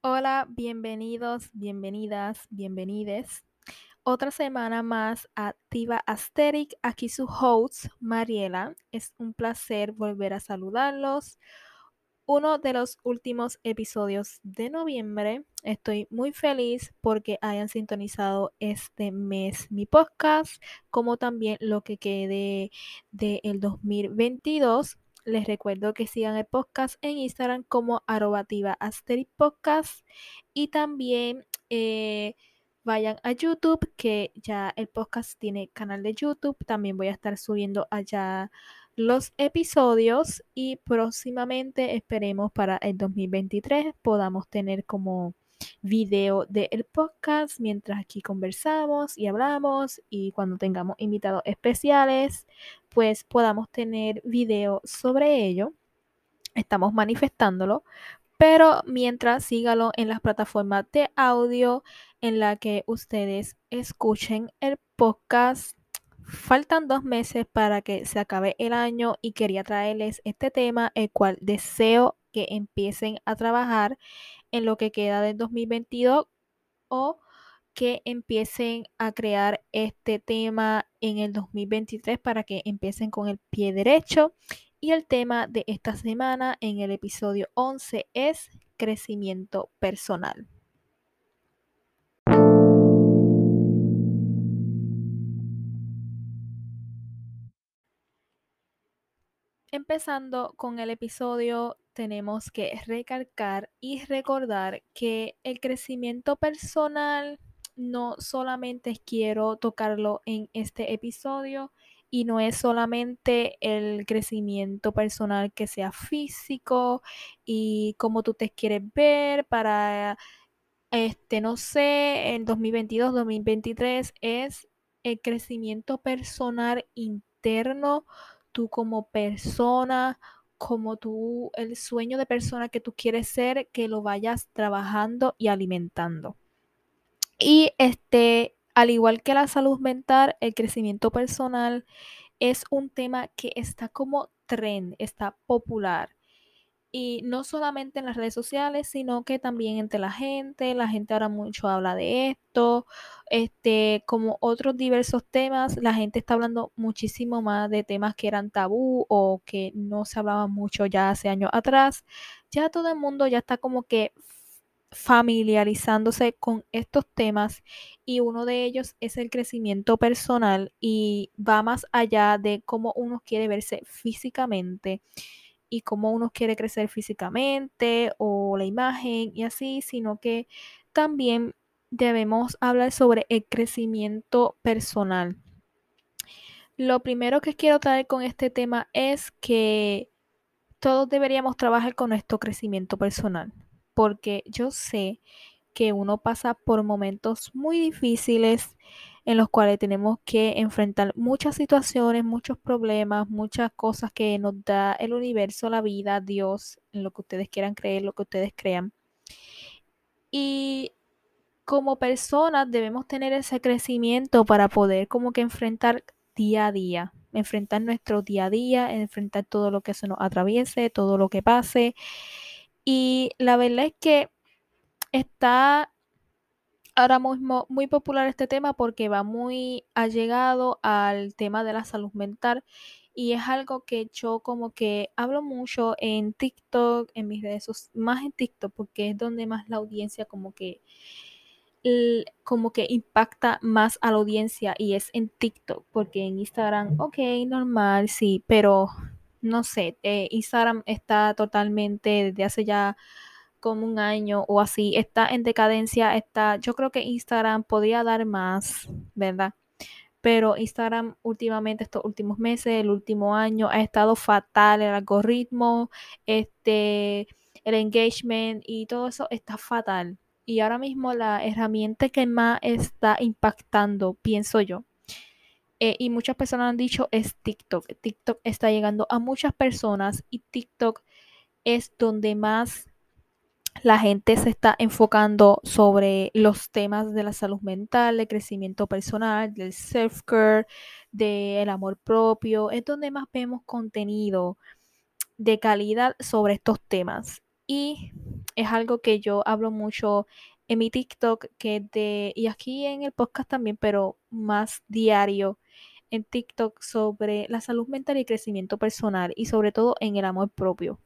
Hola, bienvenidos, bienvenidas, bienvenides. Otra semana más activa Asteric, aquí su host Mariela. Es un placer volver a saludarlos uno de los últimos episodios de noviembre. Estoy muy feliz porque hayan sintonizado este mes mi podcast, como también lo que quede del 2022. Les recuerdo que sigan el podcast en Instagram como arrobativa y también eh, vayan a YouTube que ya el podcast tiene canal de YouTube. También voy a estar subiendo allá los episodios y próximamente esperemos para el 2023 podamos tener como video del podcast mientras aquí conversamos y hablamos y cuando tengamos invitados especiales pues podamos tener video sobre ello. Estamos manifestándolo, pero mientras sígalo en las plataformas de audio en la que ustedes escuchen el podcast Faltan dos meses para que se acabe el año y quería traerles este tema, el cual deseo que empiecen a trabajar en lo que queda del 2022 o que empiecen a crear este tema en el 2023 para que empiecen con el pie derecho. Y el tema de esta semana en el episodio 11 es crecimiento personal. Empezando con el episodio, tenemos que recalcar y recordar que el crecimiento personal no solamente quiero tocarlo en este episodio y no es solamente el crecimiento personal que sea físico y cómo tú te quieres ver para este no sé, en 2022, 2023 es el crecimiento personal interno tú como persona, como tú, el sueño de persona que tú quieres ser, que lo vayas trabajando y alimentando. Y este, al igual que la salud mental, el crecimiento personal es un tema que está como tren, está popular. Y no solamente en las redes sociales, sino que también entre la gente. La gente ahora mucho habla de esto. Este, como otros diversos temas, la gente está hablando muchísimo más de temas que eran tabú o que no se hablaban mucho ya hace años atrás. Ya todo el mundo ya está como que familiarizándose con estos temas y uno de ellos es el crecimiento personal y va más allá de cómo uno quiere verse físicamente y cómo uno quiere crecer físicamente o la imagen y así, sino que también debemos hablar sobre el crecimiento personal. Lo primero que quiero traer con este tema es que todos deberíamos trabajar con nuestro crecimiento personal, porque yo sé que uno pasa por momentos muy difíciles en los cuales tenemos que enfrentar muchas situaciones, muchos problemas, muchas cosas que nos da el universo, la vida, Dios, en lo que ustedes quieran creer, lo que ustedes crean. Y como personas debemos tener ese crecimiento para poder como que enfrentar día a día, enfrentar nuestro día a día, enfrentar todo lo que se nos atraviese, todo lo que pase. Y la verdad es que está ahora mismo muy popular este tema porque va muy allegado al tema de la salud mental y es algo que yo como que hablo mucho en TikTok, en mis redes sociales, más en TikTok porque es donde más la audiencia como que como que impacta más a la audiencia y es en TikTok porque en Instagram, ok, normal, sí, pero no sé, eh, Instagram está totalmente desde hace ya como un año o así, está en decadencia, está, yo creo que Instagram podría dar más, ¿verdad? Pero Instagram últimamente, estos últimos meses, el último año, ha estado fatal el algoritmo, este, el engagement y todo eso está fatal. Y ahora mismo la herramienta que más está impactando, pienso yo, eh, y muchas personas han dicho es TikTok. TikTok está llegando a muchas personas y TikTok es donde más la gente se está enfocando sobre los temas de la salud mental, de crecimiento personal, del self-care, del amor propio. Es donde más vemos contenido de calidad sobre estos temas. Y es algo que yo hablo mucho en mi TikTok, que de, y aquí en el podcast también, pero más diario en TikTok sobre la salud mental y crecimiento personal y sobre todo en el amor propio.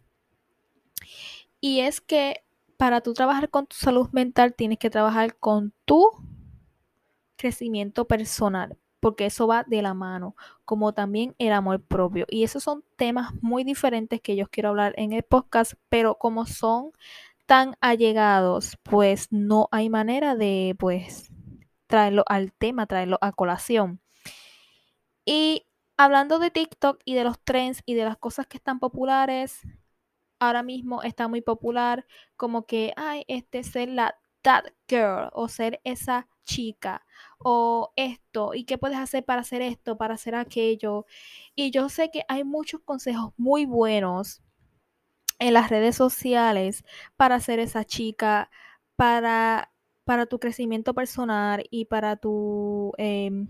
Y es que para tú trabajar con tu salud mental tienes que trabajar con tu crecimiento personal, porque eso va de la mano, como también el amor propio. Y esos son temas muy diferentes que yo quiero hablar en el podcast, pero como son tan allegados, pues no hay manera de pues traerlo al tema, traerlo a colación. Y hablando de TikTok y de los trends y de las cosas que están populares, ahora mismo está muy popular como que, ay, este ser la that girl o ser esa chica o esto y qué puedes hacer para hacer esto, para hacer aquello. Y yo sé que hay muchos consejos muy buenos en las redes sociales para ser esa chica, para, para tu crecimiento personal y para tu... Em,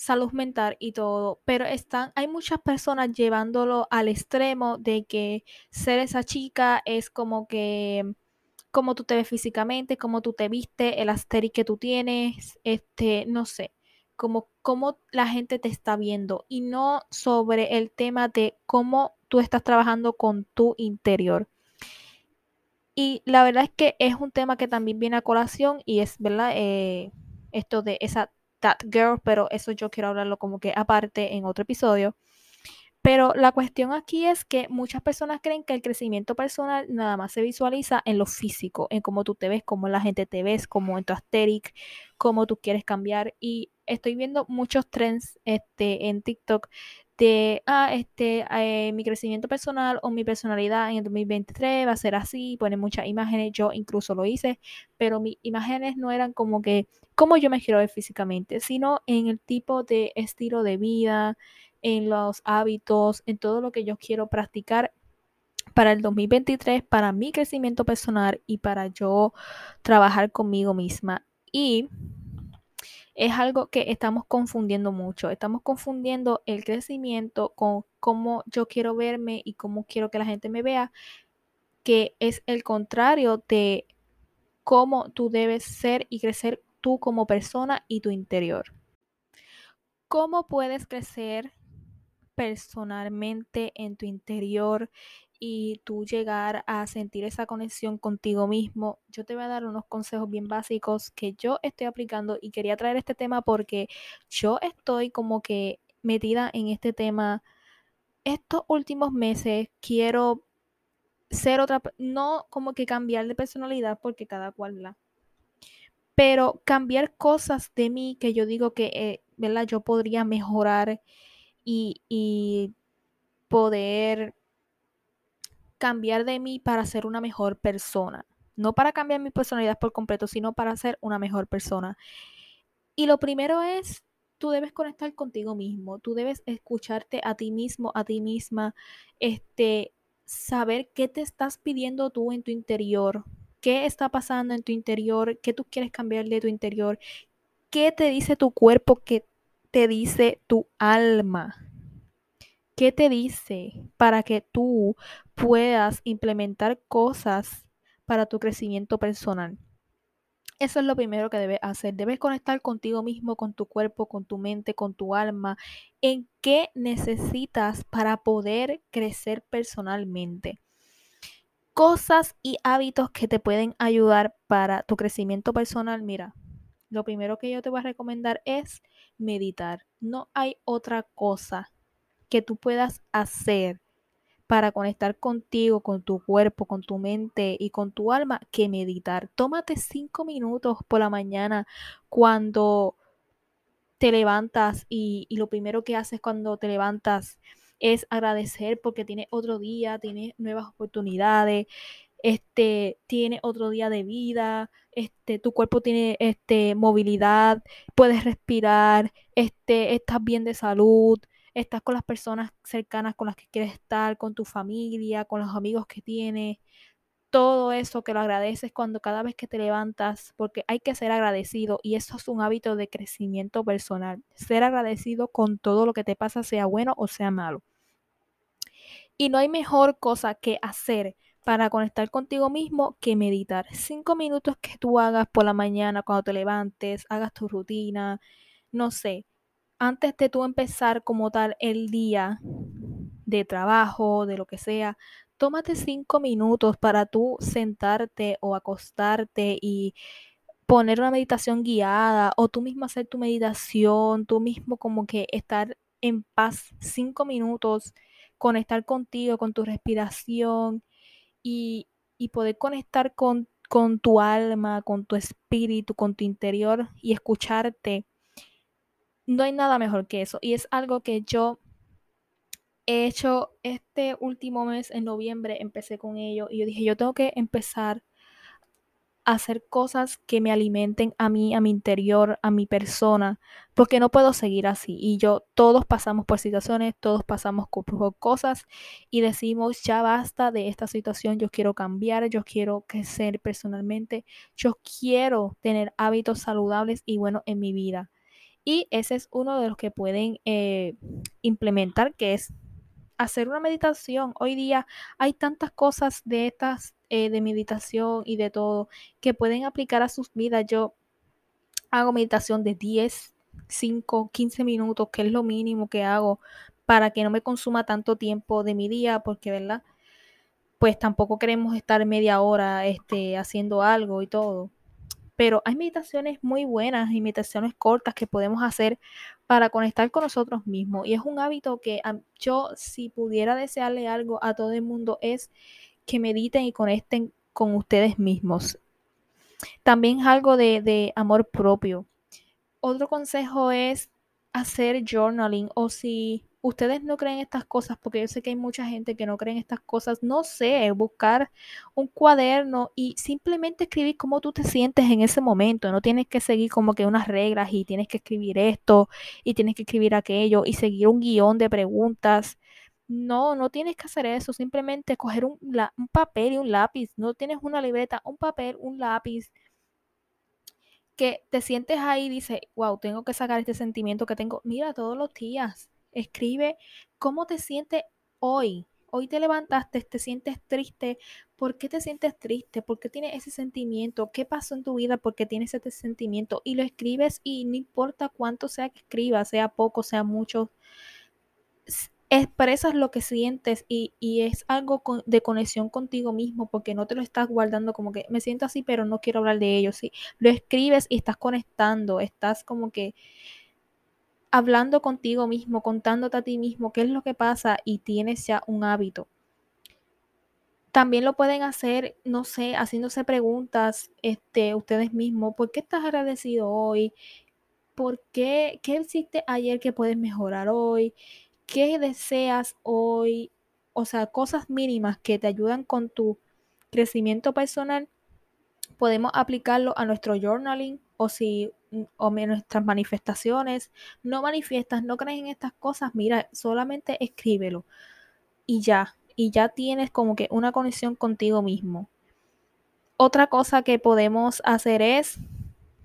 salud mental y todo, pero están, hay muchas personas llevándolo al extremo de que ser esa chica es como que cómo tú te ves físicamente, cómo tú te viste, el aesthetic que tú tienes, este, no sé, como cómo la gente te está viendo y no sobre el tema de cómo tú estás trabajando con tu interior. Y la verdad es que es un tema que también viene a colación y es, ¿verdad? Eh, esto de esa That Girl, pero eso yo quiero hablarlo como que aparte en otro episodio. Pero la cuestión aquí es que muchas personas creen que el crecimiento personal nada más se visualiza en lo físico, en cómo tú te ves, cómo la gente te ves, cómo en tu aesthetic, cómo tú quieres cambiar. Y estoy viendo muchos trends este, en TikTok de, ah, este, eh, mi crecimiento personal o mi personalidad en el 2023 va a ser así, ponen muchas imágenes, yo incluso lo hice, pero mis imágenes no eran como que, como yo me quiero ver físicamente, sino en el tipo de estilo de vida, en los hábitos, en todo lo que yo quiero practicar para el 2023, para mi crecimiento personal y para yo trabajar conmigo misma. Y es algo que estamos confundiendo mucho. Estamos confundiendo el crecimiento con cómo yo quiero verme y cómo quiero que la gente me vea, que es el contrario de cómo tú debes ser y crecer tú como persona y tu interior. ¿Cómo puedes crecer personalmente en tu interior y tú llegar a sentir esa conexión contigo mismo, yo te voy a dar unos consejos bien básicos que yo estoy aplicando y quería traer este tema porque yo estoy como que metida en este tema estos últimos meses. Quiero ser otra, no como que cambiar de personalidad porque cada cual la, pero cambiar cosas de mí que yo digo que, eh, ¿verdad? Yo podría mejorar y, y poder cambiar de mí para ser una mejor persona. No para cambiar mi personalidad por completo, sino para ser una mejor persona. Y lo primero es, tú debes conectar contigo mismo, tú debes escucharte a ti mismo, a ti misma, este, saber qué te estás pidiendo tú en tu interior, qué está pasando en tu interior, qué tú quieres cambiar de tu interior, qué te dice tu cuerpo, qué te dice tu alma. ¿Qué te dice para que tú puedas implementar cosas para tu crecimiento personal? Eso es lo primero que debes hacer. Debes conectar contigo mismo, con tu cuerpo, con tu mente, con tu alma. ¿En qué necesitas para poder crecer personalmente? Cosas y hábitos que te pueden ayudar para tu crecimiento personal. Mira, lo primero que yo te voy a recomendar es meditar. No hay otra cosa que tú puedas hacer para conectar contigo, con tu cuerpo, con tu mente y con tu alma que meditar. Tómate cinco minutos por la mañana cuando te levantas y, lo primero que haces cuando te levantas es agradecer porque tiene otro día, tiene nuevas oportunidades, este, tiene otro día de vida, este, tu cuerpo tiene este, movilidad, puedes respirar, este, estás bien de salud, estás con las personas cercanas con las que quieres estar, con tu familia, con los amigos que tienes. todo eso que lo agradeces cuando cada vez que te levantas, porque hay que ser agradecido y eso es un hábito de crecimiento personal, ser agradecido con todo lo que te pasa, sea bueno o sea malo. Y no hay mejor cosa que hacer para conectar contigo mismo que meditar. Cinco minutos que tú hagas por la mañana cuando te levantes, hagas tu rutina, no sé, antes de tú empezar como tal el día de trabajo, de lo que sea, tómate cinco minutos para tú sentarte o acostarte y poner una meditación guiada o tú mismo hacer tu meditación, tú mismo como que estar en paz cinco minutos, conectar contigo, con tu respiración y, y poder conectar con, con tu alma, con tu espíritu, con tu interior y escucharte. No hay nada mejor que eso. Y es algo que yo he hecho este último mes, en noviembre, empecé con ello y yo dije, yo tengo que empezar a hacer cosas que me alimenten a mí, a mi interior, a mi persona, porque no puedo seguir así. Y yo, todos pasamos por situaciones, todos pasamos por cosas y decimos, ya basta de esta situación, yo quiero cambiar, yo quiero crecer personalmente, yo quiero tener hábitos saludables y buenos en mi vida. Y ese es uno de los que pueden eh, implementar, que es hacer una meditación. Hoy día hay tantas cosas de estas, eh, de meditación y de todo, que pueden aplicar a sus vidas. Yo hago meditación de 10, 5, 15 minutos, que es lo mínimo que hago para que no me consuma tanto tiempo de mi día, porque, ¿verdad? Pues tampoco queremos estar media hora este, haciendo algo y todo pero hay meditaciones muy buenas y meditaciones cortas que podemos hacer para conectar con nosotros mismos. Y es un hábito que yo, si pudiera desearle algo a todo el mundo, es que mediten y conecten con ustedes mismos. También algo de, de amor propio. Otro consejo es hacer journaling o si ustedes no creen estas cosas, porque yo sé que hay mucha gente que no cree en estas cosas, no sé, buscar un cuaderno y simplemente escribir cómo tú te sientes en ese momento. No tienes que seguir como que unas reglas y tienes que escribir esto y tienes que escribir aquello y seguir un guion de preguntas. No, no tienes que hacer eso, simplemente coger un, un papel y un lápiz. No tienes una libreta, un papel, un lápiz que te sientes ahí y dices, wow, tengo que sacar este sentimiento que tengo. Mira, todos los días Escribe cómo te sientes hoy. Hoy te levantaste, te sientes triste. ¿Por qué te sientes triste? ¿Por qué tienes ese sentimiento? ¿Qué pasó en tu vida? ¿Por qué tienes ese sentimiento? Y lo escribes y no importa cuánto sea que escribas, sea poco, sea mucho, expresas lo que sientes y, es algo de conexión contigo mismo porque no te lo estás guardando como que me siento así pero no quiero hablar de ello, sí, lo escribes y estás conectando, estás como que hablando contigo mismo, contándote a ti mismo qué es lo que pasa y tienes ya un hábito. También lo pueden hacer, no sé, haciéndose preguntas este, ustedes mismos. ¿Por qué estás agradecido hoy? ¿Por qué? ¿Qué hiciste ayer que puedes mejorar hoy? ¿Qué deseas hoy? O sea, cosas mínimas que te ayudan con tu crecimiento personal. Podemos aplicarlo a nuestro journaling o si o nuestras manifestaciones, no manifiestas, no crees en estas cosas, mira, solamente escríbelo y ya, y ya tienes como que una conexión contigo mismo. Otra cosa que podemos hacer es,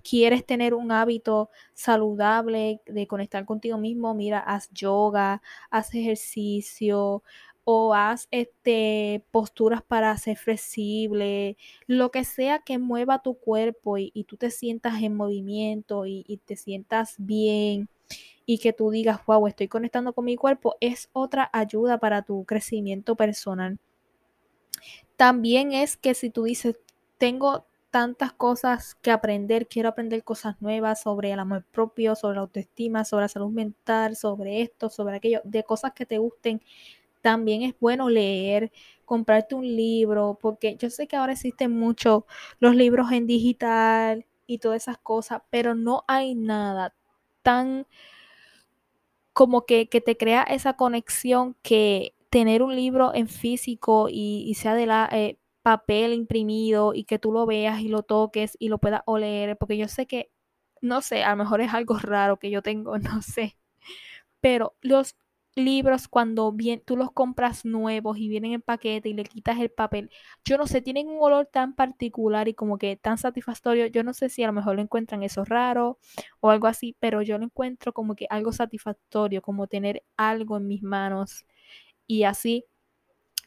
quieres tener un hábito saludable de conectar contigo mismo, mira, haz yoga, haz ejercicio, o haz este, posturas para ser flexible, lo que sea que mueva tu cuerpo y, tú te sientas en movimiento y, y, te sientas bien y que tú digas, wow, estoy conectando con mi cuerpo, es otra ayuda para tu crecimiento personal. También es que si tú dices, tengo tantas cosas que aprender, quiero aprender cosas nuevas sobre el amor propio, sobre la autoestima, sobre la salud mental, sobre esto, sobre aquello, de cosas que te gusten, también es bueno leer, comprarte un libro, porque yo sé que ahora existen muchos los libros en digital y todas esas cosas, pero no hay nada tan como que, te crea esa conexión que tener un libro en físico y, sea de la eh, papel imprimido y que tú lo veas y lo toques y lo puedas oler, porque yo sé que, no sé, a lo mejor es algo raro que yo tengo, no sé, pero los libros cuando bien, tú los compras nuevos y vienen en paquete y le quitas el papel, yo no sé, tienen un olor tan particular y como que tan satisfactorio. Yo no sé si a lo mejor lo encuentran eso raro o algo así, pero yo lo encuentro como que algo satisfactorio, como tener algo en mis manos y así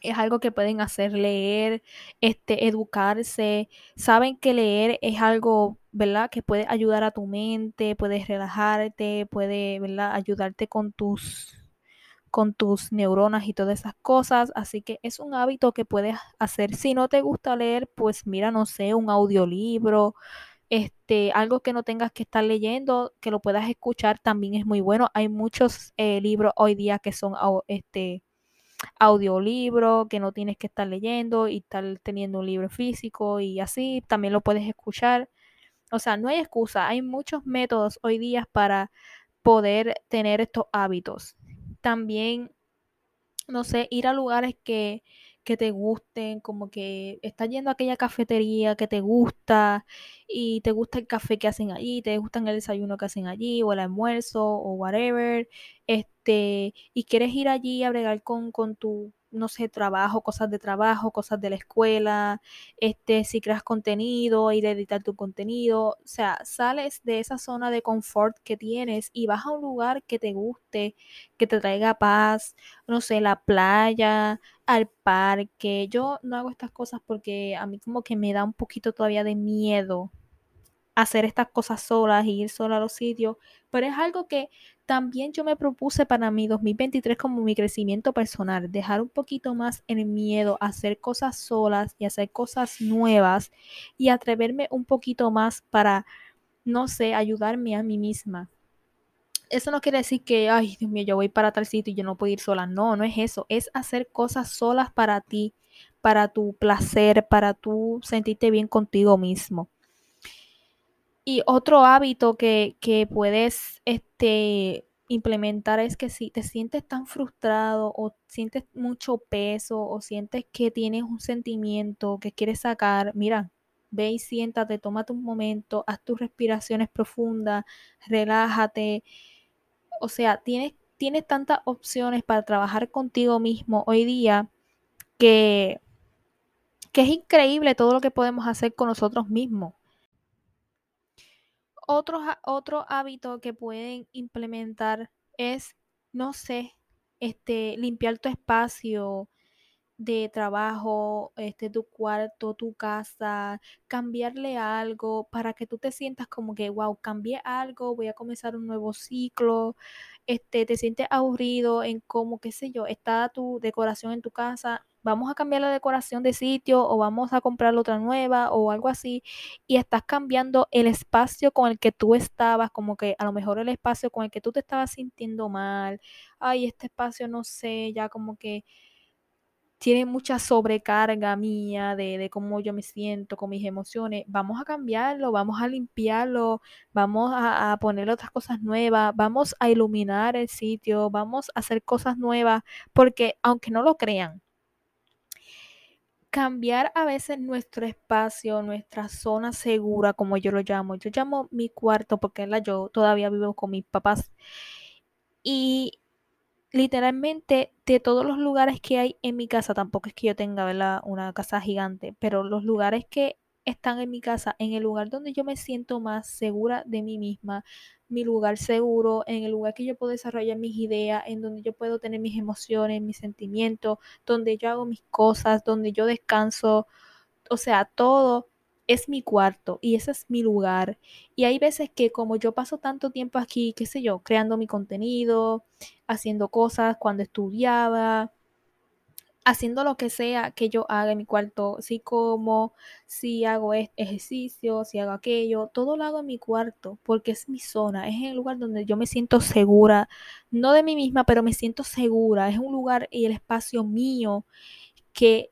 es algo que pueden hacer leer, este, educarse. Saben que leer es algo, ¿verdad? Que puede ayudar a tu mente, puedes relajarte, puede, ¿verdad? Ayudarte con tus con tus neuronas y todas esas cosas. Así que es un hábito que puedes hacer. Si no te gusta leer, pues mira, no sé, un audiolibro, este, algo que no tengas que estar leyendo, que lo puedas escuchar también es muy bueno. Hay muchos eh, libros hoy día que son este, audiolibro, que no tienes que estar leyendo y estar teniendo un libro físico y así también lo puedes escuchar. O sea, no hay excusa, hay muchos métodos hoy día para poder tener estos hábitos. También, no sé, ir a lugares que, que te gusten, como que estás yendo a aquella cafetería que te gusta y te gusta el café que hacen allí, te gusta el desayuno que hacen allí o el almuerzo o whatever, este, y quieres ir allí a bregar con, con tu no sé, trabajo, cosas de trabajo, cosas de la escuela, este, si creas contenido, ir a editar tu contenido, o sea, sales de esa zona de confort que tienes y vas a un lugar que te guste, que te traiga paz, no sé, la playa, al parque. Yo no hago estas cosas porque a mí como que me da un poquito todavía de miedo hacer estas cosas solas y ir sola a los sitios, pero es algo que también yo me propuse para mi 2023 como mi crecimiento personal, dejar un poquito más el miedo a hacer cosas solas y hacer cosas nuevas y atreverme un poquito más para, no sé, ayudarme a mí misma. Eso no quiere decir que, ay, Dios mío, yo voy para tal sitio y yo no puedo ir sola. No, no es eso. Es hacer cosas solas para ti, para tu placer, para tú sentirte bien contigo mismo. Y otro hábito que, puedes este, implementar es que si te sientes tan frustrado o sientes mucho peso o sientes que tienes un sentimiento que quieres sacar, mira, ve y siéntate, tómate un momento, haz tus respiraciones profundas, relájate. O sea, tienes, tienes tantas opciones para trabajar contigo mismo hoy día que, que es increíble todo lo que podemos hacer con nosotros mismos otro, otro hábito que pueden implementar es, no sé, este, limpiar tu espacio de trabajo, este, tu cuarto, tu casa, cambiarle algo para que tú te sientas como que, wow, cambié algo, voy a comenzar un nuevo ciclo, este, te sientes aburrido en cómo, qué sé yo, está tu decoración en tu casa, vamos a cambiar la decoración de sitio o vamos a comprar otra nueva o algo así y estás cambiando el espacio con el que tú estabas, como que a lo mejor el espacio con el que tú te estabas sintiendo mal, ay, este espacio no sé, ya como que tiene mucha sobrecarga mía de, de, cómo yo me siento con mis emociones. Vamos a cambiarlo, vamos a limpiarlo, vamos a, a poner otras cosas nuevas, vamos a iluminar el sitio, vamos a hacer cosas nuevas, porque aunque no lo crean, cambiar a veces nuestro espacio, nuestra zona segura, como yo lo llamo. Yo llamo mi cuarto porque la yo todavía vivo con mis papás. Y literalmente de todos los lugares que hay en mi casa, tampoco es que yo tenga una casa gigante, pero los lugares que están en mi casa, en el lugar donde yo me siento más segura de mí misma, mi lugar seguro, en el lugar que yo puedo desarrollar mis ideas, en donde yo puedo tener mis emociones, mis sentimientos, donde yo hago mis cosas, donde yo descanso, o sea, todo es mi cuarto y ese es mi lugar. Y hay veces que como yo paso tanto tiempo aquí, qué sé yo, creando mi contenido, haciendo cosas cuando estudiaba, haciendo lo que sea que yo haga en mi cuarto, si como, si hago ejercicio, si hago aquello, todo lo hago en mi cuarto porque es mi zona, es el lugar donde yo me siento segura, no de mí misma, pero me siento segura, es un lugar y el espacio mío que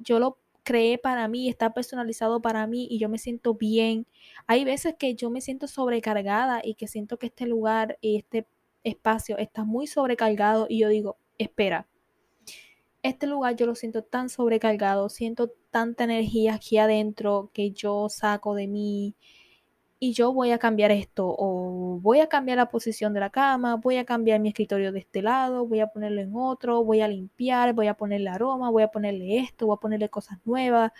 yo lo creé para mí, está personalizado para mí y yo me siento bien. Hay veces que yo me siento sobrecargada y que siento que este lugar y este espacio está muy sobrecargado y yo digo, espera, este lugar yo lo siento tan sobrecargado, siento tanta energía aquí adentro que yo saco de mí y yo voy a cambiar esto o voy a cambiar la posición de la cama, voy a cambiar mi escritorio de este lado, voy a ponerlo en otro, voy a limpiar, voy a ponerle aroma, voy a ponerle esto, voy a ponerle cosas nuevas,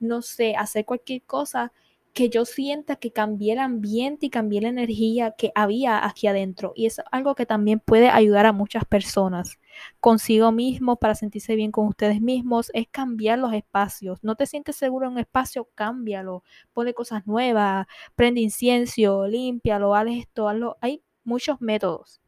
no sé, hacer cualquier cosa que yo sienta que cambié el ambiente y cambié la energía que había aquí adentro. Y es algo que también puede ayudar a muchas personas consigo mismo para sentirse bien con ustedes mismos, es cambiar los espacios. No te sientes seguro en un espacio, cámbialo, pone cosas nuevas, prende incienso, límpialo, haz esto, hazlo. Hay muchos métodos.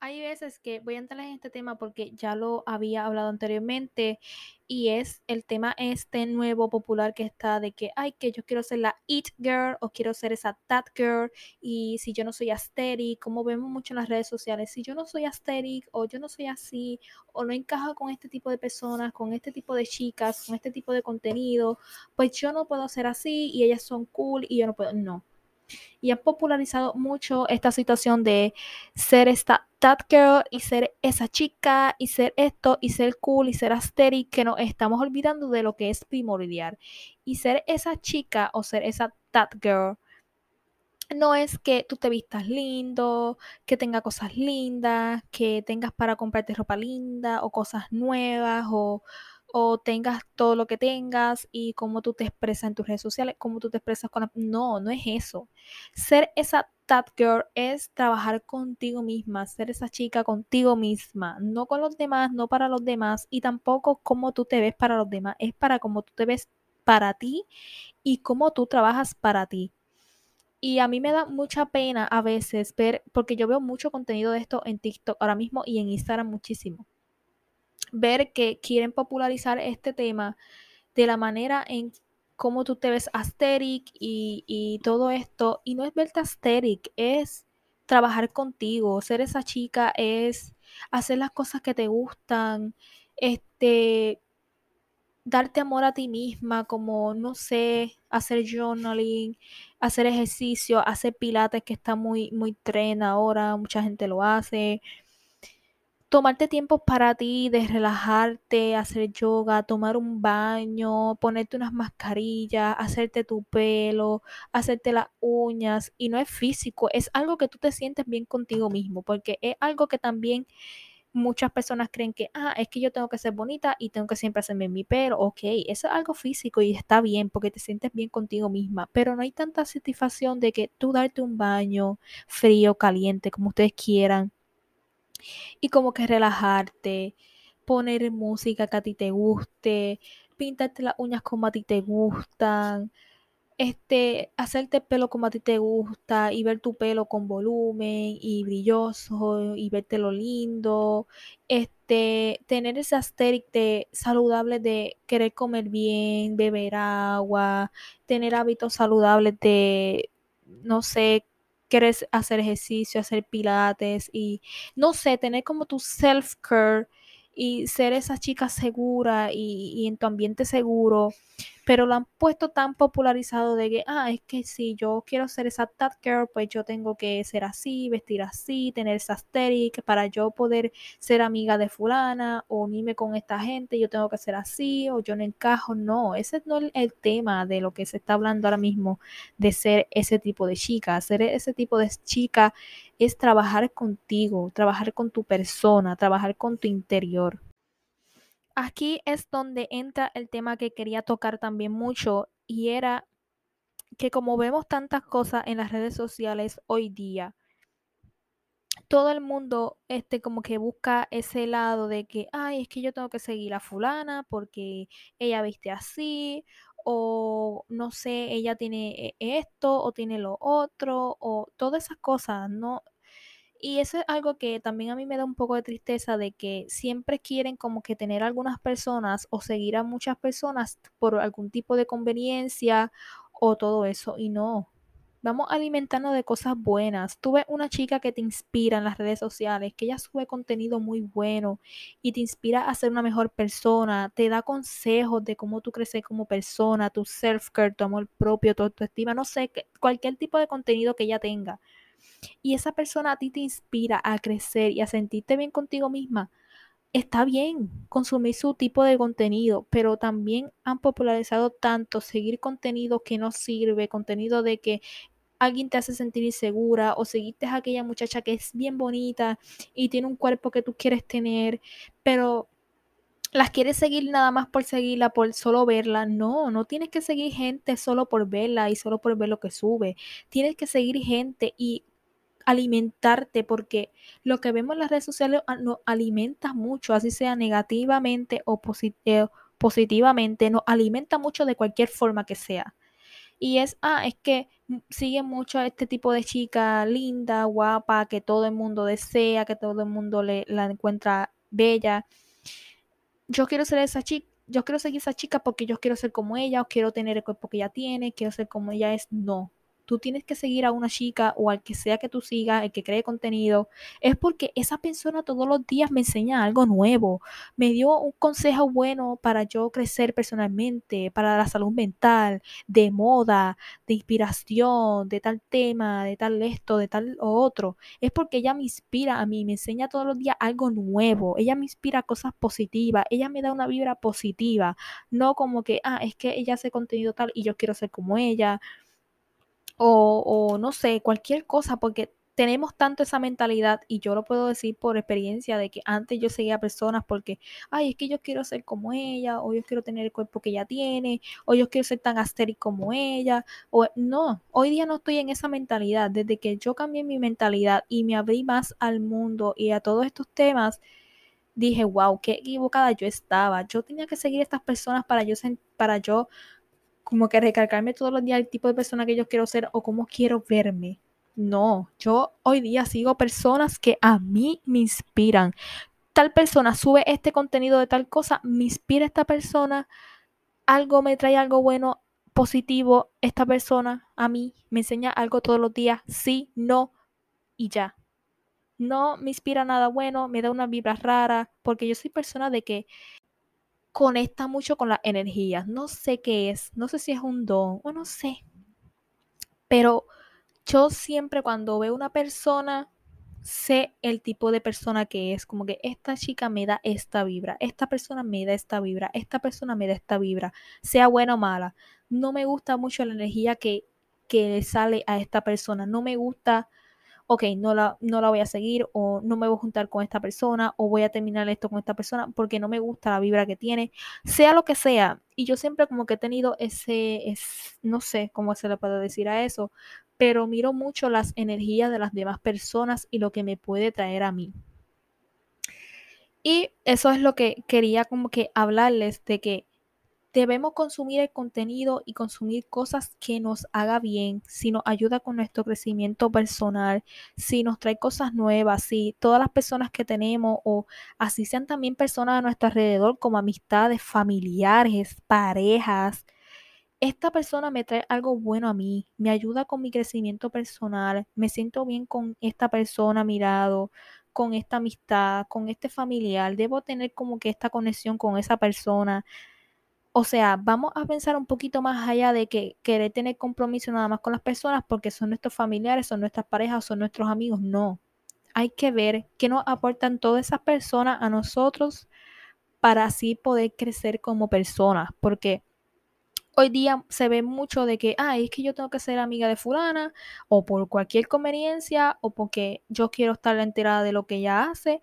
Hay veces que voy a entrar en este tema porque ya lo había hablado anteriormente y es el tema este nuevo popular que está de que, ay, que yo quiero ser la it girl o quiero ser esa that girl y si yo no soy aesthetic, como vemos mucho en las redes sociales, si yo no soy aesthetic o yo no soy así o no encajo con este tipo de personas, con este tipo de chicas, con este tipo de contenido, pues yo no puedo ser así y ellas son cool y yo no puedo, no y ha popularizado mucho esta situación de ser esta that girl y ser esa chica y ser esto y ser cool y ser aesthetic que nos estamos olvidando de lo que es primordial. Y ser esa chica o ser esa that girl no es que tú te vistas lindo, que tenga cosas lindas, que tengas para comprarte ropa linda o cosas nuevas o o tengas todo lo que tengas y cómo tú te expresas en tus redes sociales, cómo tú te expresas con la... No, no es eso. Ser esa that girl es trabajar contigo misma, ser esa chica contigo misma, no con los demás, no para los demás y tampoco cómo tú te ves para los demás, es para cómo tú te ves para ti y cómo tú trabajas para ti. Y a mí me da mucha pena a veces ver, porque yo veo mucho contenido de esto en TikTok ahora mismo y en Instagram muchísimo ver que quieren popularizar este tema de la manera en cómo tú te ves asteric y, todo esto. Y no es verte asteric, es trabajar contigo. Ser esa chica es hacer las cosas que te gustan, este, darte amor a ti misma, como, no sé, hacer journaling, hacer ejercicio, hacer pilates, que está muy, muy tren ahora, mucha gente lo hace tomarte tiempo para ti, de relajarte, hacer yoga, tomar un baño, ponerte unas mascarillas, hacerte tu pelo, hacerte las uñas. Y no es físico, es algo que tú te sientes bien contigo mismo, porque es algo que también muchas personas creen que, ah, es que yo tengo que ser bonita y tengo que siempre hacerme mi pelo. Ok, eso es algo físico y está bien porque te sientes bien contigo misma, pero no hay tanta satisfacción de que tú darte un baño frío, caliente, como ustedes quieran y como que relajarte, poner música que a ti te guste, pintarte las uñas como a ti te gustan, este, hacerte el pelo como a ti te gusta y ver tu pelo con volumen y brilloso y verte lo lindo, este, tener ese aesthetic de saludable de querer comer bien, beber agua, tener hábitos saludables de, no sé, quieres hacer ejercicio, hacer pilates y no sé, tener como tu self-care y ser esa chica segura y, en tu ambiente seguro, pero lo han puesto tan popularizado de que, ah, es que si yo quiero ser esa that girl, pues yo tengo que ser así, vestir así, tener esa aesthetic para yo poder ser amiga de fulana o unirme con esta gente, yo tengo que ser así o yo no encajo. No, ese no es el tema de lo que se está hablando ahora mismo de ser ese tipo de chica. Ser ese tipo de chica es trabajar contigo, trabajar con tu persona, trabajar con tu interior. Aquí es donde entra el tema que quería tocar también mucho y era que como vemos tantas cosas en las redes sociales hoy día, todo el mundo este como que busca ese lado de que, ay, es que yo tengo que seguir a fulana porque ella viste así o no sé, ella tiene e, esto o tiene lo otro o todas esas cosas, no y eso es algo que también a mí me da un poco de tristeza de que siempre quieren como que tener algunas personas o seguir a muchas personas por algún tipo de conveniencia o todo eso. Y no, vamos alimentando de cosas buenas. Tuve una chica que te inspira en las redes sociales, que ella sube contenido muy bueno y te inspira a ser una mejor persona, te da consejos de cómo tú creces como persona, tu self-care, tu amor propio, tu autoestima, no sé, cualquier tipo de contenido que ella tenga y esa persona a ti te inspira a crecer y a sentirte bien contigo misma, está bien consumir su tipo de contenido, pero también han popularizado tanto seguir contenido que no sirve, contenido de que alguien te hace sentir insegura o seguiste a aquella muchacha que es bien bonita y tiene un cuerpo que tú quieres tener, pero las quieres seguir nada más por seguirla, por solo verla. No, no tienes que seguir gente solo por verla y solo por ver lo que sube. Tienes que seguir gente y alimentarte porque lo que vemos en las redes sociales ah, nos alimenta mucho, así sea negativamente o eh, positivamente, nos alimenta mucho de cualquier forma que sea. Y es, ah, es que sigue mucho a este tipo de chica linda, guapa, que todo el mundo desea, que todo el mundo le, la encuentra bella. Yo quiero ser esa chica, yo quiero seguir esa chica porque yo quiero ser como ella, quiero tener el cuerpo que ella tiene, quiero ser como ella es. No, tú tienes que seguir a una chica o al que sea que tú sigas, el que cree contenido, es porque esa persona todos los días me enseña algo nuevo, me dio un consejo bueno para yo crecer personalmente, para la salud mental, de moda, de inspiración, de tal tema, de tal esto, de tal otro. Es porque ella me inspira a mí, me enseña todos los días algo nuevo, ella me inspira cosas positivas, ella me da una vibra positiva, no como que, ah, es que ella hace contenido tal y yo quiero ser como ella o, no sé, cualquier cosa, porque tenemos tanto esa mentalidad y yo lo puedo decir por experiencia de que antes yo seguía a personas porque, ay, es que yo quiero ser como ella, o yo quiero tener el cuerpo que ella tiene, o yo quiero ser tan astérico como ella, o no, hoy día no estoy en esa mentalidad. Desde que yo cambié mi mentalidad y me abrí más al mundo y a todos estos temas, dije, wow, qué equivocada yo estaba. Yo tenía que seguir a estas personas para yo, para yo como que recargarme todos los días el tipo de persona que yo quiero ser o cómo quiero verme. No, yo hoy día sigo personas que a mí me inspiran. Tal persona sube este contenido de tal cosa, me inspira esta persona, algo me trae algo bueno, positivo, esta persona a mí me enseña algo todos los días, sí, no y ya. No me inspira nada bueno, me da una vibra rara, porque yo soy persona de que conecta mucho con las energías. No sé qué es, no sé si es un don o no sé. Pero yo siempre cuando veo una persona, sé el tipo de persona que es, como que esta chica me da esta vibra, esta persona me da esta vibra, esta persona me da esta vibra, sea buena o mala. No me gusta mucho la energía que, que sale a esta persona, no me gusta ok, no la, no la voy a seguir o no me voy a juntar con esta persona o voy a terminar esto con esta persona porque no me gusta la vibra que tiene, sea lo que sea. Y yo siempre como que he tenido ese, es, no sé cómo se le puede decir a eso, pero miro mucho las energías de las demás personas y lo que me puede traer a mí. Y eso es lo que quería como que hablarles de que Debemos consumir el contenido y consumir cosas que nos haga bien, si nos ayuda con nuestro crecimiento personal, si nos trae cosas nuevas, si todas las personas que tenemos o así sean también personas a nuestro alrededor como amistades, familiares, parejas. Esta persona me trae algo bueno a mí, me ayuda con mi crecimiento personal, me siento bien con esta persona mirado, con esta amistad, con este familiar, debo tener como que esta conexión con esa persona o sea, vamos a pensar un poquito más allá de que querer tener compromiso nada más con las personas porque son nuestros familiares, son nuestras parejas, son nuestros amigos. No. Hay que ver qué nos aportan todas esas personas a nosotros para así poder crecer como personas. Porque hoy día se ve mucho de que, ah, es que yo tengo que ser amiga de fulana, o por cualquier conveniencia, o porque yo quiero estar enterada de lo que ella hace,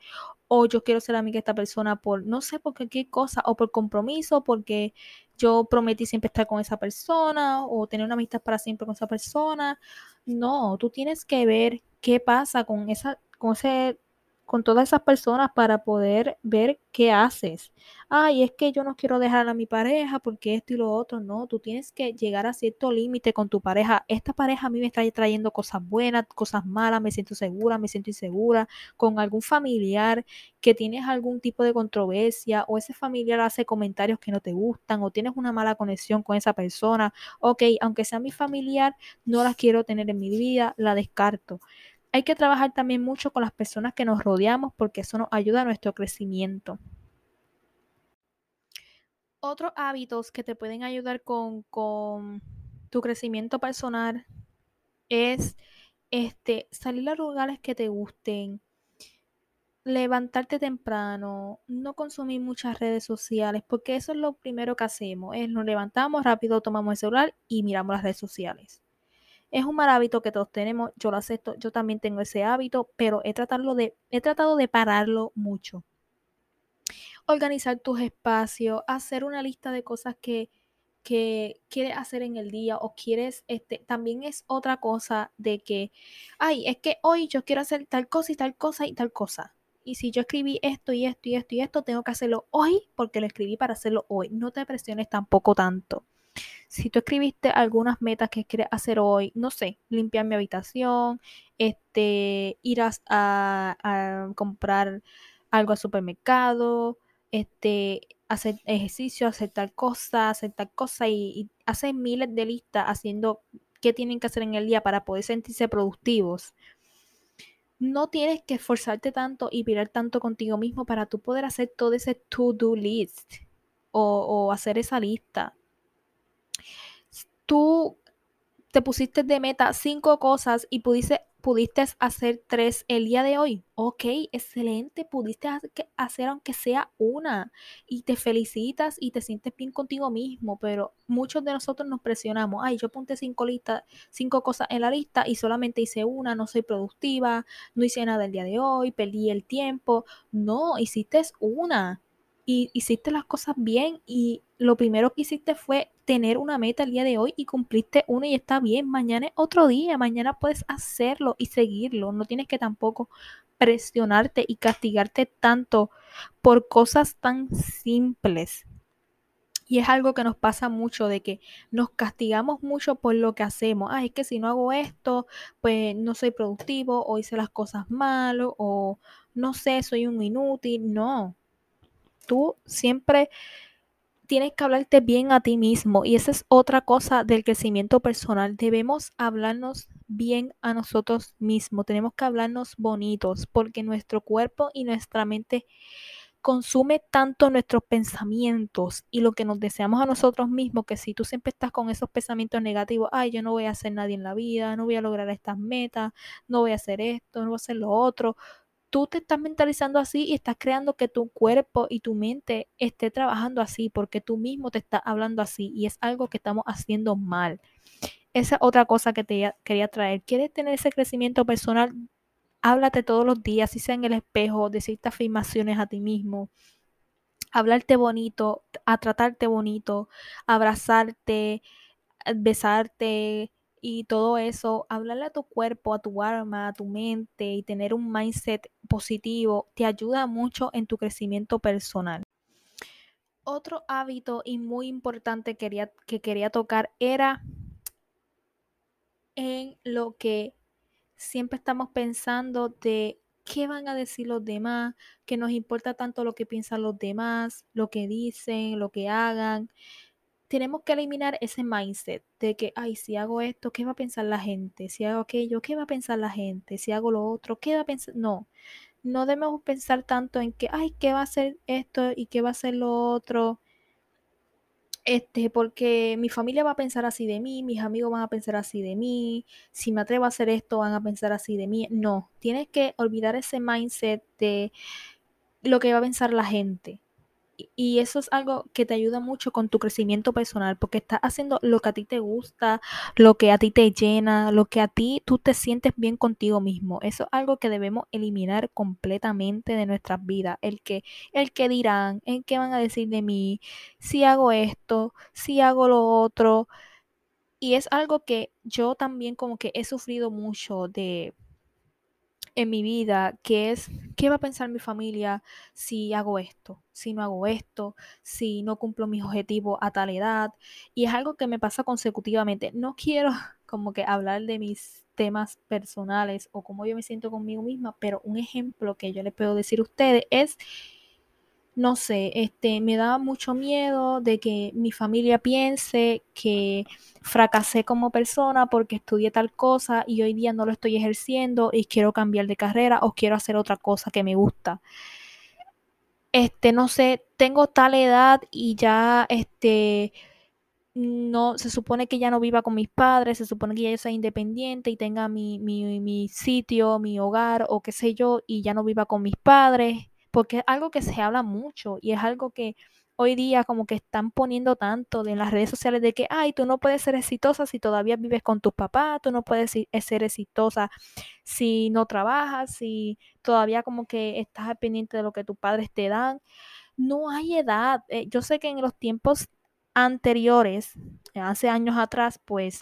o yo quiero ser amiga de esta persona por no sé por qué cosa, o por compromiso, porque yo prometí siempre estar con esa persona, o tener una amistad para siempre con esa persona. No, tú tienes que ver qué pasa con esa, con ese con todas esas personas para poder ver qué haces. Ay, es que yo no quiero dejar a mi pareja porque esto y lo otro. No, tú tienes que llegar a cierto límite con tu pareja. Esta pareja a mí me está trayendo cosas buenas, cosas malas, me siento segura, me siento insegura. Con algún familiar que tienes algún tipo de controversia o ese familiar hace comentarios que no te gustan o tienes una mala conexión con esa persona. Ok, aunque sea mi familiar, no la quiero tener en mi vida, la descarto. Hay que trabajar también mucho con las personas que nos rodeamos porque eso nos ayuda a nuestro crecimiento. Otros hábitos que te pueden ayudar con, con tu crecimiento personal es este, salir a lugares que te gusten, levantarte temprano, no consumir muchas redes sociales, porque eso es lo primero que hacemos, es nos levantamos rápido, tomamos el celular y miramos las redes sociales Es un mal hábito que todos tenemos, yo lo acepto, yo también tengo ese hábito, pero he, de, he tratado de pararlo mucho. Organizar tus espacios, hacer una lista de cosas que, que quieres hacer en el día o quieres, este, también es otra cosa de que, ay, es que hoy yo quiero hacer tal cosa y tal cosa y tal cosa. Y si yo escribí esto y esto y esto y esto, tengo que hacerlo hoy porque lo escribí para hacerlo hoy. No te presiones tampoco tanto. Si tú escribiste algunas metas que quieres hacer hoy, no sé, limpiar mi habitación, este, ir a, comprar algo al supermercado, este, hacer ejercicio, hacer tal cosa, hacer tal cosa y, hacer miles de listas haciendo qué tienen que hacer en el día para poder sentirse productivos. No tienes que esforzarte tanto y mirar tanto contigo mismo para tú poder hacer todo ese to-do list o hacer esa lista. Tú te pusiste de meta cinco cosas y pudiste pudiste hacer tres el día de hoy. Ok, excelente, pudiste hacer aunque sea una y te felicitas y te sientes bien contigo mismo, pero muchos de nosotros nos presionamos. Ay, yo apunté cinco listas, cinco cosas en la lista y solamente hice una, no soy productiva, no hice nada el día de hoy, perdí el tiempo. No, hiciste una y hiciste las cosas bien y lo primero que hiciste fue tener una meta el día de hoy y cumpliste una y está bien. Mañana es otro día, mañana puedes hacerlo y seguirlo. No tienes que tampoco presionarte y castigarte tanto por cosas tan simples. Y es algo que nos pasa mucho de que nos castigamos mucho por lo que hacemos. Ah, es que si no hago esto, pues no soy productivo o hice las cosas mal o no sé, soy un inútil. No, tú siempre tienes que hablarte bien a ti mismo y esa es otra cosa del crecimiento personal. Debemos hablarnos bien a nosotros mismos, tenemos que hablarnos bonitos porque nuestro cuerpo y nuestra mente consume tanto nuestros pensamientos y lo que nos deseamos a nosotros mismos que si tú siempre estás con esos pensamientos negativos, ay, yo no voy a hacer nadie en la vida, no voy a lograr estas metas, no voy a hacer esto, no voy a hacer lo otro, tú te estás mentalizando así y estás creando que tu cuerpo y tu mente esté trabajando así porque tú mismo te estás hablando así y es algo que estamos haciendo mal. Esa otra cosa que te quería traer. ¿Quieres tener ese crecimiento personal? Háblate todos los días, si sea en el espejo, decirte afirmaciones a ti mismo, hablarte bonito, a tratarte bonito, abrazarte, besarte, y todo eso, hablarle a tu cuerpo, a tu alma, a tu mente y tener un mindset positivo te ayuda mucho en tu crecimiento personal. Otro hábito y muy importante quería, que quería tocar era en lo que siempre estamos pensando de qué van a decir los demás, que nos importa tanto lo que piensan los demás, lo que dicen, lo que hagan tenemos que eliminar ese mindset de que, ay, si hago esto, ¿qué va a pensar la gente? Si hago aquello, ¿qué va a pensar la gente? Si hago lo otro, ¿qué va a pensar? No, no debemos pensar tanto en que, ay, ¿qué va a ser esto y qué va a ser lo otro? Este, porque mi familia va a pensar así de mí, mis amigos van a pensar así de mí, si me atrevo a hacer esto, van a pensar así de mí. No, tienes que olvidar ese mindset de lo que va a pensar la gente y eso es algo que te ayuda mucho con tu crecimiento personal, porque estás haciendo lo que a ti te gusta, lo que a ti te llena, lo que a ti tú te sientes bien contigo mismo. Eso es algo que debemos eliminar completamente de nuestras vidas. El que, el que dirán, el que van a decir de mí, si hago esto, si hago lo otro. Y es algo que yo también como que he sufrido mucho de en mi vida, que es, ¿qué va a pensar mi familia si hago esto? Si no hago esto, si no cumplo mis objetivos a tal edad. Y es algo que me pasa consecutivamente. No quiero como que hablar de mis temas personales o cómo yo me siento conmigo misma, pero un ejemplo que yo les puedo decir a ustedes es no sé, este, me da mucho miedo de que mi familia piense que fracasé como persona porque estudié tal cosa y hoy día no lo estoy ejerciendo y quiero cambiar de carrera o quiero hacer otra cosa que me gusta. Este, no sé, tengo tal edad y ya, este, no, se supone que ya no viva con mis padres, se supone que ya yo sea independiente y tenga mi, mi, mi sitio, mi hogar o qué sé yo, y ya no viva con mis padres porque es algo que se habla mucho y es algo que hoy día como que están poniendo tanto en las redes sociales de que, ay, tú no puedes ser exitosa si todavía vives con tus papás, tú no puedes ser exitosa si no trabajas, si todavía como que estás pendiente de lo que tus padres te dan. No hay edad. Eh, yo sé que en los tiempos anteriores, hace años atrás, pues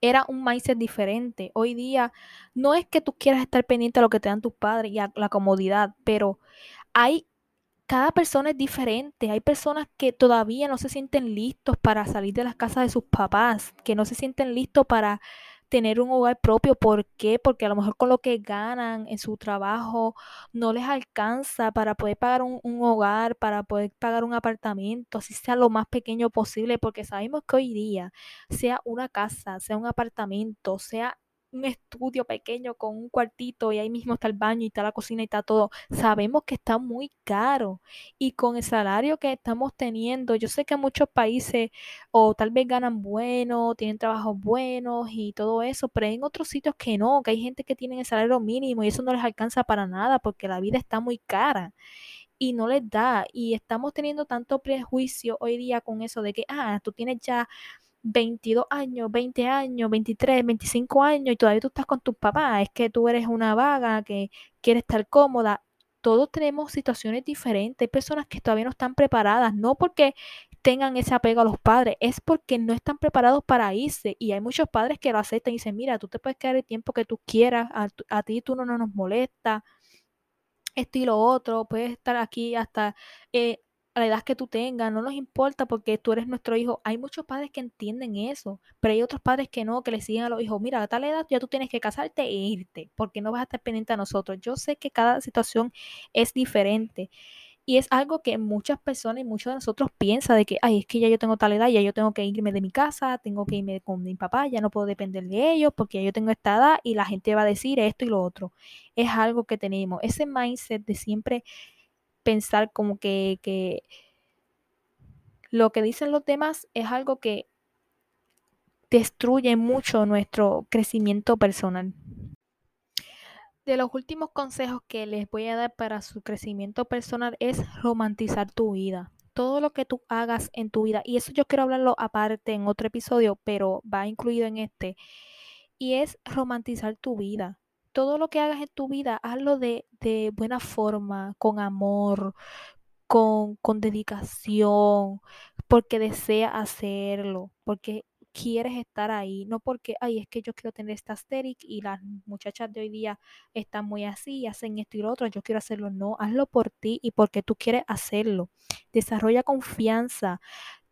era un mindset diferente. Hoy día no es que tú quieras estar pendiente de lo que te dan tus padres y a la comodidad, pero hay cada persona es diferente. Hay personas que todavía no se sienten listos para salir de las casas de sus papás, que no se sienten listos para tener un hogar propio. ¿Por qué? Porque a lo mejor con lo que ganan en su trabajo no les alcanza para poder pagar un, hogar, para poder pagar un apartamento, así sea lo más pequeño posible, porque sabemos que hoy día, sea una casa, sea un apartamento, sea un estudio pequeño con un cuartito y ahí mismo está el baño y está la cocina y está todo. Sabemos que está muy caro y con el salario que estamos teniendo, yo sé que muchos países o tal vez ganan bueno, tienen trabajos buenos y todo eso, pero en otros sitios que no, que hay gente que tiene el salario mínimo y eso no les alcanza para nada porque la vida está muy cara y no les da. Y estamos teniendo tanto prejuicio hoy día con eso de que, ah, tú tienes ya 22 años, 20 años, 23, 25 años y todavía tú estás con tus papás, es que tú eres una vaga que quiere estar cómoda. Todos tenemos situaciones diferentes, hay personas que todavía no están preparadas, no porque tengan ese apego a los padres, es porque no están preparados para irse y hay muchos padres que lo aceptan y dicen, mira, tú te puedes quedar el tiempo que tú quieras, a, ti tú no, no nos molesta, esto y lo otro, puedes estar aquí hasta eh, la edad que tú tengas, no nos importa porque tú eres nuestro hijo. Hay muchos padres que entienden eso, pero hay otros padres que no, que le siguen a los hijos, mira, a tal edad ya tú tienes que casarte e irte, porque no vas a estar pendiente a nosotros. Yo sé que cada situación es diferente. Y es algo que muchas personas y muchos de nosotros piensan de que, ay, es que ya yo tengo tal edad, ya yo tengo que irme de mi casa, tengo que irme con mi papá, ya no puedo depender de ellos porque ya yo tengo esta edad y la gente va a decir esto y lo otro. Es algo que tenemos. Ese mindset de siempre pensar como que, que lo que dicen los demás es algo que destruye mucho nuestro crecimiento personal. De los últimos consejos que les voy a dar para su crecimiento personal es romantizar tu vida. Todo lo que tú hagas en tu vida, y eso yo quiero hablarlo aparte en otro episodio, pero va incluido en este, y es romantizar tu vida todo lo que hagas en tu vida, hazlo de, de buena forma, con amor, con, con dedicación, porque desea hacerlo, porque quieres estar ahí, no porque, ay, es que yo quiero tener esta aesthetic y las muchachas de hoy día están muy así, hacen esto y lo otro, yo quiero hacerlo, no, hazlo por ti y porque tú quieres hacerlo. Desarrolla confianza.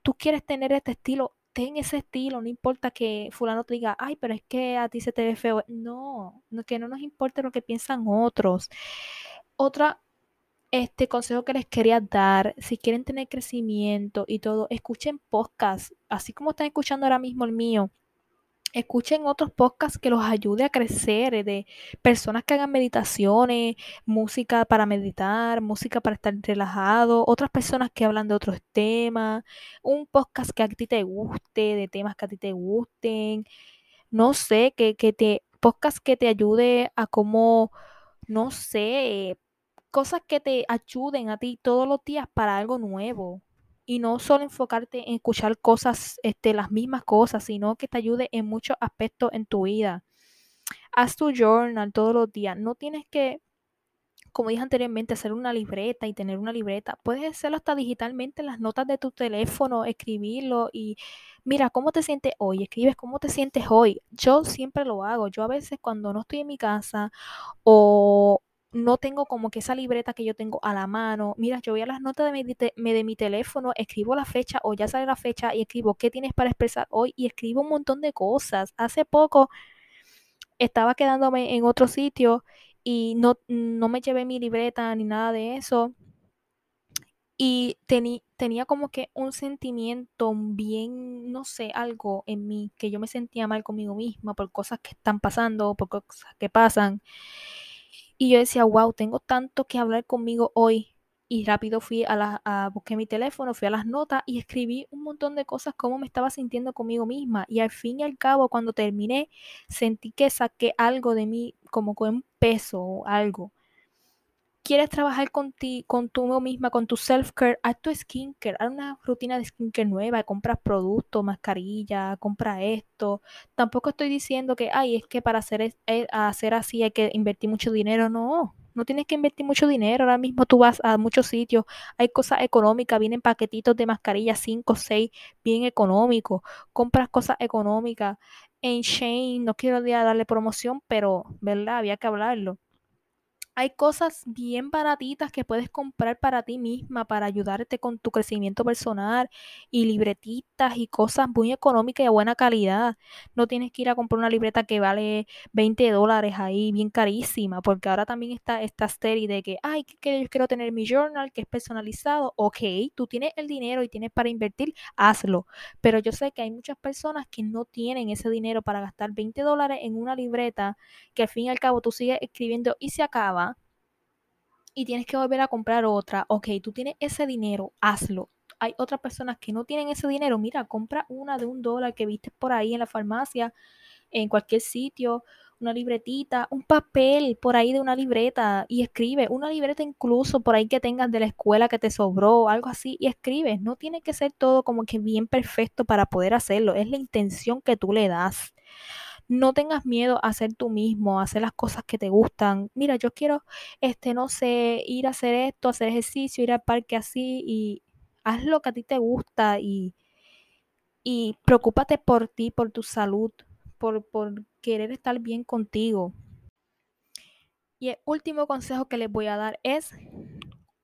Tú quieres tener este estilo, ten ese estilo, no importa que fulano te diga, ay, pero es que a ti se te ve feo. No, que no nos importe lo que piensan otros. Otra este consejo que les quería dar, si quieren tener crecimiento y todo, escuchen podcast, así como están escuchando ahora mismo el mío escuchen otros podcasts que los ayude a crecer, eh, de personas que hagan meditaciones, música para meditar, música para estar relajado, otras personas que hablan de otros temas, un podcast que a ti te guste, de temas que a ti te gusten, no sé, que, que te, podcast que te ayude a como, no sé, cosas que te ayuden a ti todos los días para algo nuevo y no solo enfocarte en escuchar cosas, este, las mismas cosas, sino que te ayude en muchos aspectos en tu vida. Haz tu journal todos los días. No tienes que, como dije anteriormente, hacer una libreta y tener una libreta. Puedes hacerlo hasta digitalmente en las notas de tu teléfono, escribirlo y mira cómo te sientes hoy. Escribes cómo te sientes hoy. Yo siempre lo hago. Yo a veces cuando no estoy en mi casa o no tengo como que esa libreta que yo tengo a la mano. Mira, yo voy a las notas de mi, de mi teléfono, escribo la fecha o ya sale la fecha y escribo qué tienes para expresar hoy y escribo un montón de cosas. Hace poco estaba quedándome en otro sitio y no, no me llevé mi libreta ni nada de eso. Y tenía como que un sentimiento bien, no sé, algo en mí, que yo me sentía mal conmigo misma por cosas que están pasando, por cosas que pasan. Y yo decía, wow, tengo tanto que hablar conmigo hoy. Y rápido fui a la, a, busqué mi teléfono, fui a las notas y escribí un montón de cosas, cómo me estaba sintiendo conmigo misma. Y al fin y al cabo, cuando terminé, sentí que saqué algo de mí, como con peso o algo. Quieres trabajar con ti, con tú misma, con tu self-care, haz tu skincare, haz una rutina de skincare nueva, compras productos, mascarilla, compra esto. Tampoco estoy diciendo que, ay, es que para hacer, eh, hacer así hay que invertir mucho dinero, no. No tienes que invertir mucho dinero, ahora mismo tú vas a muchos sitios, hay cosas económicas, vienen paquetitos de mascarilla 5, 6, bien económicos, compras cosas económicas. En Shane, no quiero darle promoción, pero, ¿verdad? Había que hablarlo hay cosas bien baratitas que puedes comprar para ti misma, para ayudarte con tu crecimiento personal y libretitas y cosas muy económicas y de buena calidad. No tienes que ir a comprar una libreta que vale 20 dólares ahí, bien carísima, porque ahora también está esta serie de que, ay, que yo quiero tener mi journal, que es personalizado. Ok, tú tienes el dinero y tienes para invertir, hazlo. Pero yo sé que hay muchas personas que no tienen ese dinero para gastar 20 dólares en una libreta que al fin y al cabo tú sigues escribiendo y se acaba y tienes que volver a comprar otra. Ok, tú tienes ese dinero, hazlo. Hay otras personas que no tienen ese dinero. Mira, compra una de un dólar que viste por ahí en la farmacia, en cualquier sitio, una libretita, un papel por ahí de una libreta y escribe, una libreta incluso por ahí que tengas de la escuela que te sobró, algo así, y escribes. No tiene que ser todo como que bien perfecto para poder hacerlo, es la intención que tú le das no tengas miedo a ser tú mismo, a hacer las cosas que te gustan. Mira, yo quiero, este, no sé, ir a hacer esto, hacer ejercicio, ir al parque así y haz lo que a ti te gusta y, y preocúpate por ti, por tu salud, por, por querer estar bien contigo. Y el último consejo que les voy a dar es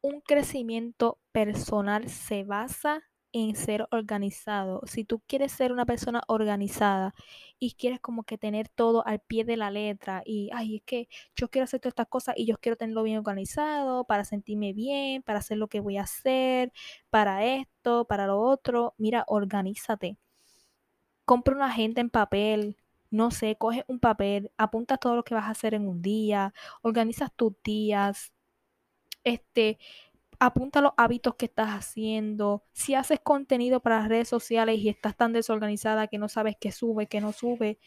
un crecimiento personal se basa en ser organizado. Si tú quieres ser una persona organizada y quieres como que tener todo al pie de la letra y, ay, es que yo quiero hacer todas estas cosas y yo quiero tenerlo bien organizado para sentirme bien, para hacer lo que voy a hacer, para esto, para lo otro, mira, organízate. Compra una agenda en papel, no sé, coge un papel, apunta todo lo que vas a hacer en un día, organizas tus días, este, apunta los hábitos que estás haciendo. Si haces contenido para las redes sociales y estás tan desorganizada que no sabes qué sube, qué no sube,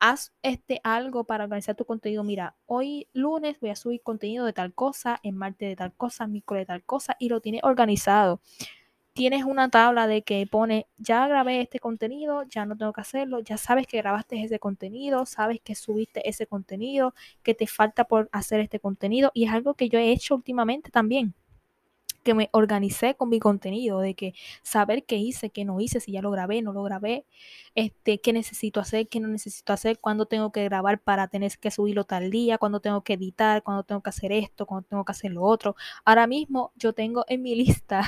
haz este algo para organizar tu contenido. Mira, hoy lunes voy a subir contenido de tal cosa, en martes de tal cosa, miércoles de tal cosa y lo tienes organizado. Tienes una tabla de que pone, ya grabé este contenido, ya no tengo que hacerlo, ya sabes que grabaste ese contenido, sabes que subiste ese contenido, que te falta por hacer este contenido y es algo que yo he hecho últimamente también que me organicé con mi contenido, de que saber qué hice, qué no hice, si ya lo grabé, no lo grabé, este, qué necesito hacer, qué no necesito hacer, cuándo tengo que grabar para tener que subirlo tal día, cuándo tengo que editar, cuándo tengo que hacer esto, cuándo tengo que hacer lo otro. Ahora mismo yo tengo en mi lista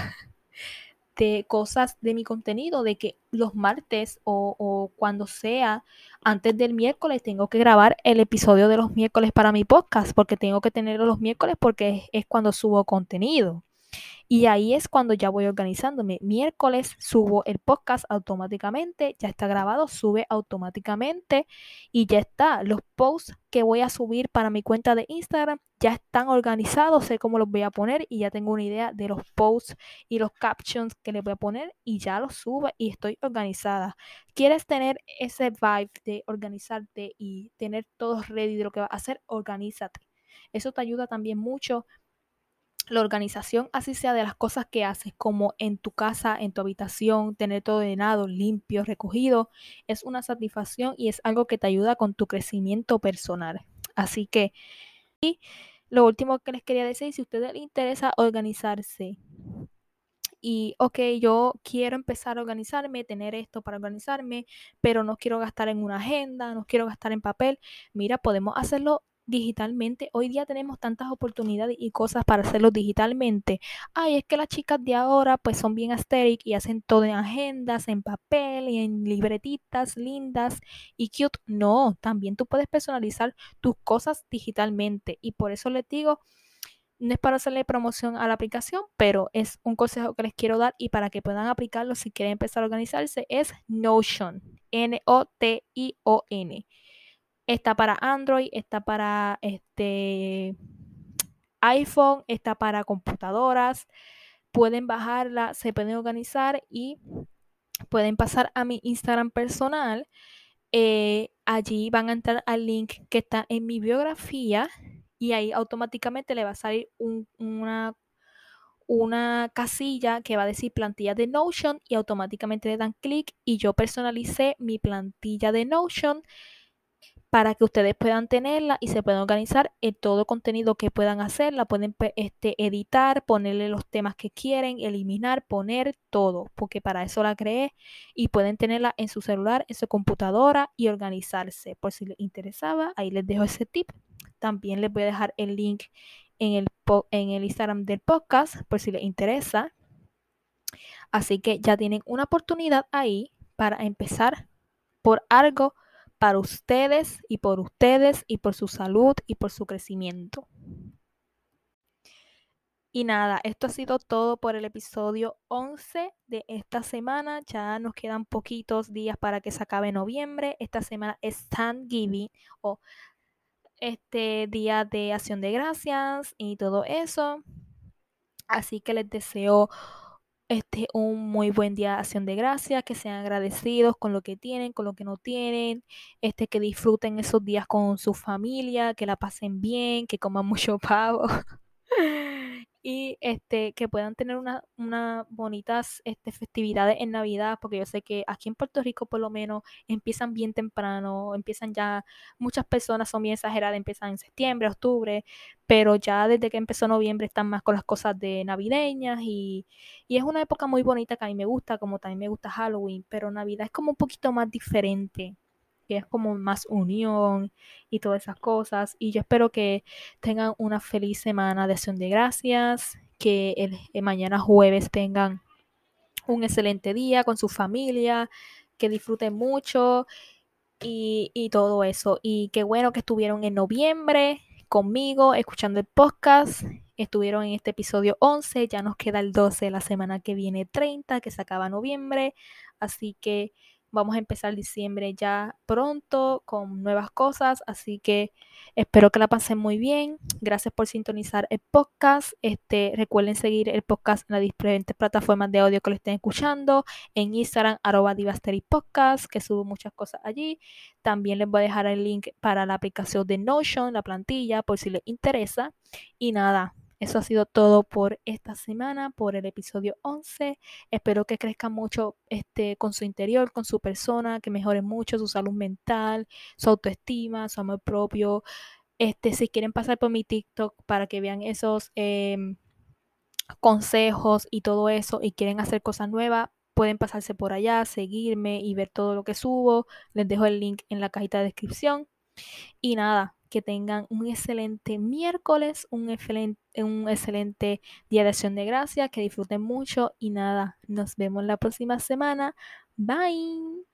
de cosas de mi contenido, de que los martes o, o, cuando sea antes del miércoles tengo que grabar el episodio de los miércoles para mi podcast, porque tengo que tenerlo los miércoles porque es cuando subo contenido. Y ahí es cuando ya voy organizándome. Miércoles subo el podcast automáticamente, ya está grabado, sube automáticamente y ya está. Los posts que voy a subir para mi cuenta de Instagram ya están organizados, sé cómo los voy a poner y ya tengo una idea de los posts y los captions que les voy a poner y ya los subo y estoy organizada. ¿Quieres tener ese vibe de organizarte y tener todo ready de lo que vas a hacer? Organízate. Eso te ayuda también mucho la organización, así sea de las cosas que haces, como en tu casa, en tu habitación, tener todo ordenado, limpio, recogido, es una satisfacción y es algo que te ayuda con tu crecimiento personal. Así que, y lo último que les quería decir, si a ustedes les interesa organizarse y, ok, yo quiero empezar a organizarme, tener esto para organizarme, pero no quiero gastar en una agenda, no quiero gastar en papel, mira, podemos hacerlo digitalmente. Hoy día tenemos tantas oportunidades y cosas para hacerlo digitalmente. Ay, es que las chicas de ahora pues son bien aesthetic y hacen todo en agendas, en papel y en libretitas lindas y cute. No, también tú puedes personalizar tus cosas digitalmente y por eso les digo, no es para hacerle promoción a la aplicación, pero es un consejo que les quiero dar y para que puedan aplicarlo si quieren empezar a organizarse es Notion, N-O-T-I-O-N. Está para Android, está para este iPhone, está para computadoras. Pueden bajarla, se pueden organizar y pueden pasar a mi Instagram personal. Eh, allí van a entrar al link que está en mi biografía y ahí automáticamente le va a salir una, una casilla que va a decir plantilla de Notion y automáticamente le dan clic y yo personalicé mi plantilla de Notion para que ustedes puedan tenerla y se puedan organizar en todo contenido que puedan hacer. La pueden este, editar, ponerle los temas que quieren, eliminar, poner todo, porque para eso la creé y pueden tenerla en su celular, en su computadora y organizarse. Por si les interesaba, ahí les dejo ese tip. También les voy a dejar el link en el, en el Instagram del podcast por si les interesa. Así que ya tienen una oportunidad ahí para empezar por algo para ustedes y por ustedes y por su salud y por su crecimiento. Y nada, esto ha sido todo por el episodio 11 de esta semana. Ya nos quedan poquitos días para que se acabe noviembre. Esta semana es Thanksgiving o este día de acción de gracias y todo eso. Así que les deseo este, un muy buen día de acción de gracias, que sean agradecidos con lo que tienen, con lo que no tienen, este, que disfruten esos días con su familia, que la pasen bien, que coman mucho pavo. Y este, que puedan tener unas una bonitas este, festividades en Navidad, porque yo sé que aquí en Puerto Rico por lo menos empiezan bien temprano, empiezan ya, muchas personas son bien exageradas, empiezan en septiembre, octubre, pero ya desde que empezó noviembre están más con las cosas de navideñas y, y es una época muy bonita que a mí me gusta, como también me gusta Halloween, pero Navidad es como un poquito más diferente que es como más unión y todas esas cosas. Y yo espero que tengan una feliz semana de acción de gracias, que el, mañana jueves tengan un excelente día con su familia, que disfruten mucho y, y todo eso. Y qué bueno que estuvieron en noviembre conmigo escuchando el podcast. Estuvieron en este episodio 11, ya nos queda el 12 la semana que viene 30, que se acaba noviembre. Así que Vamos a empezar diciembre ya pronto con nuevas cosas, así que espero que la pasen muy bien. Gracias por sintonizar el podcast. Este, recuerden seguir el podcast en las diferentes plataformas de audio que lo estén escuchando, en Instagram arroba Podcast, que subo muchas cosas allí. También les voy a dejar el link para la aplicación de Notion, la plantilla, por si les interesa. Y nada, eso ha sido todo por esta semana, por el episodio 11. Espero que crezcan mucho este, con su interior, con su persona, que mejoren mucho su salud mental, su autoestima, su amor propio. Este, si quieren pasar por mi TikTok para que vean esos em, consejos y todo eso y quieren hacer cosas nuevas, pueden pasarse por allá, seguirme y ver todo lo que subo. Les dejo el link en la cajita de descripción. Y nada, que tengan un excelente miércoles, un excelente, un excelente día de acción de gracia, que disfruten mucho y nada, nos vemos la próxima semana. Bye.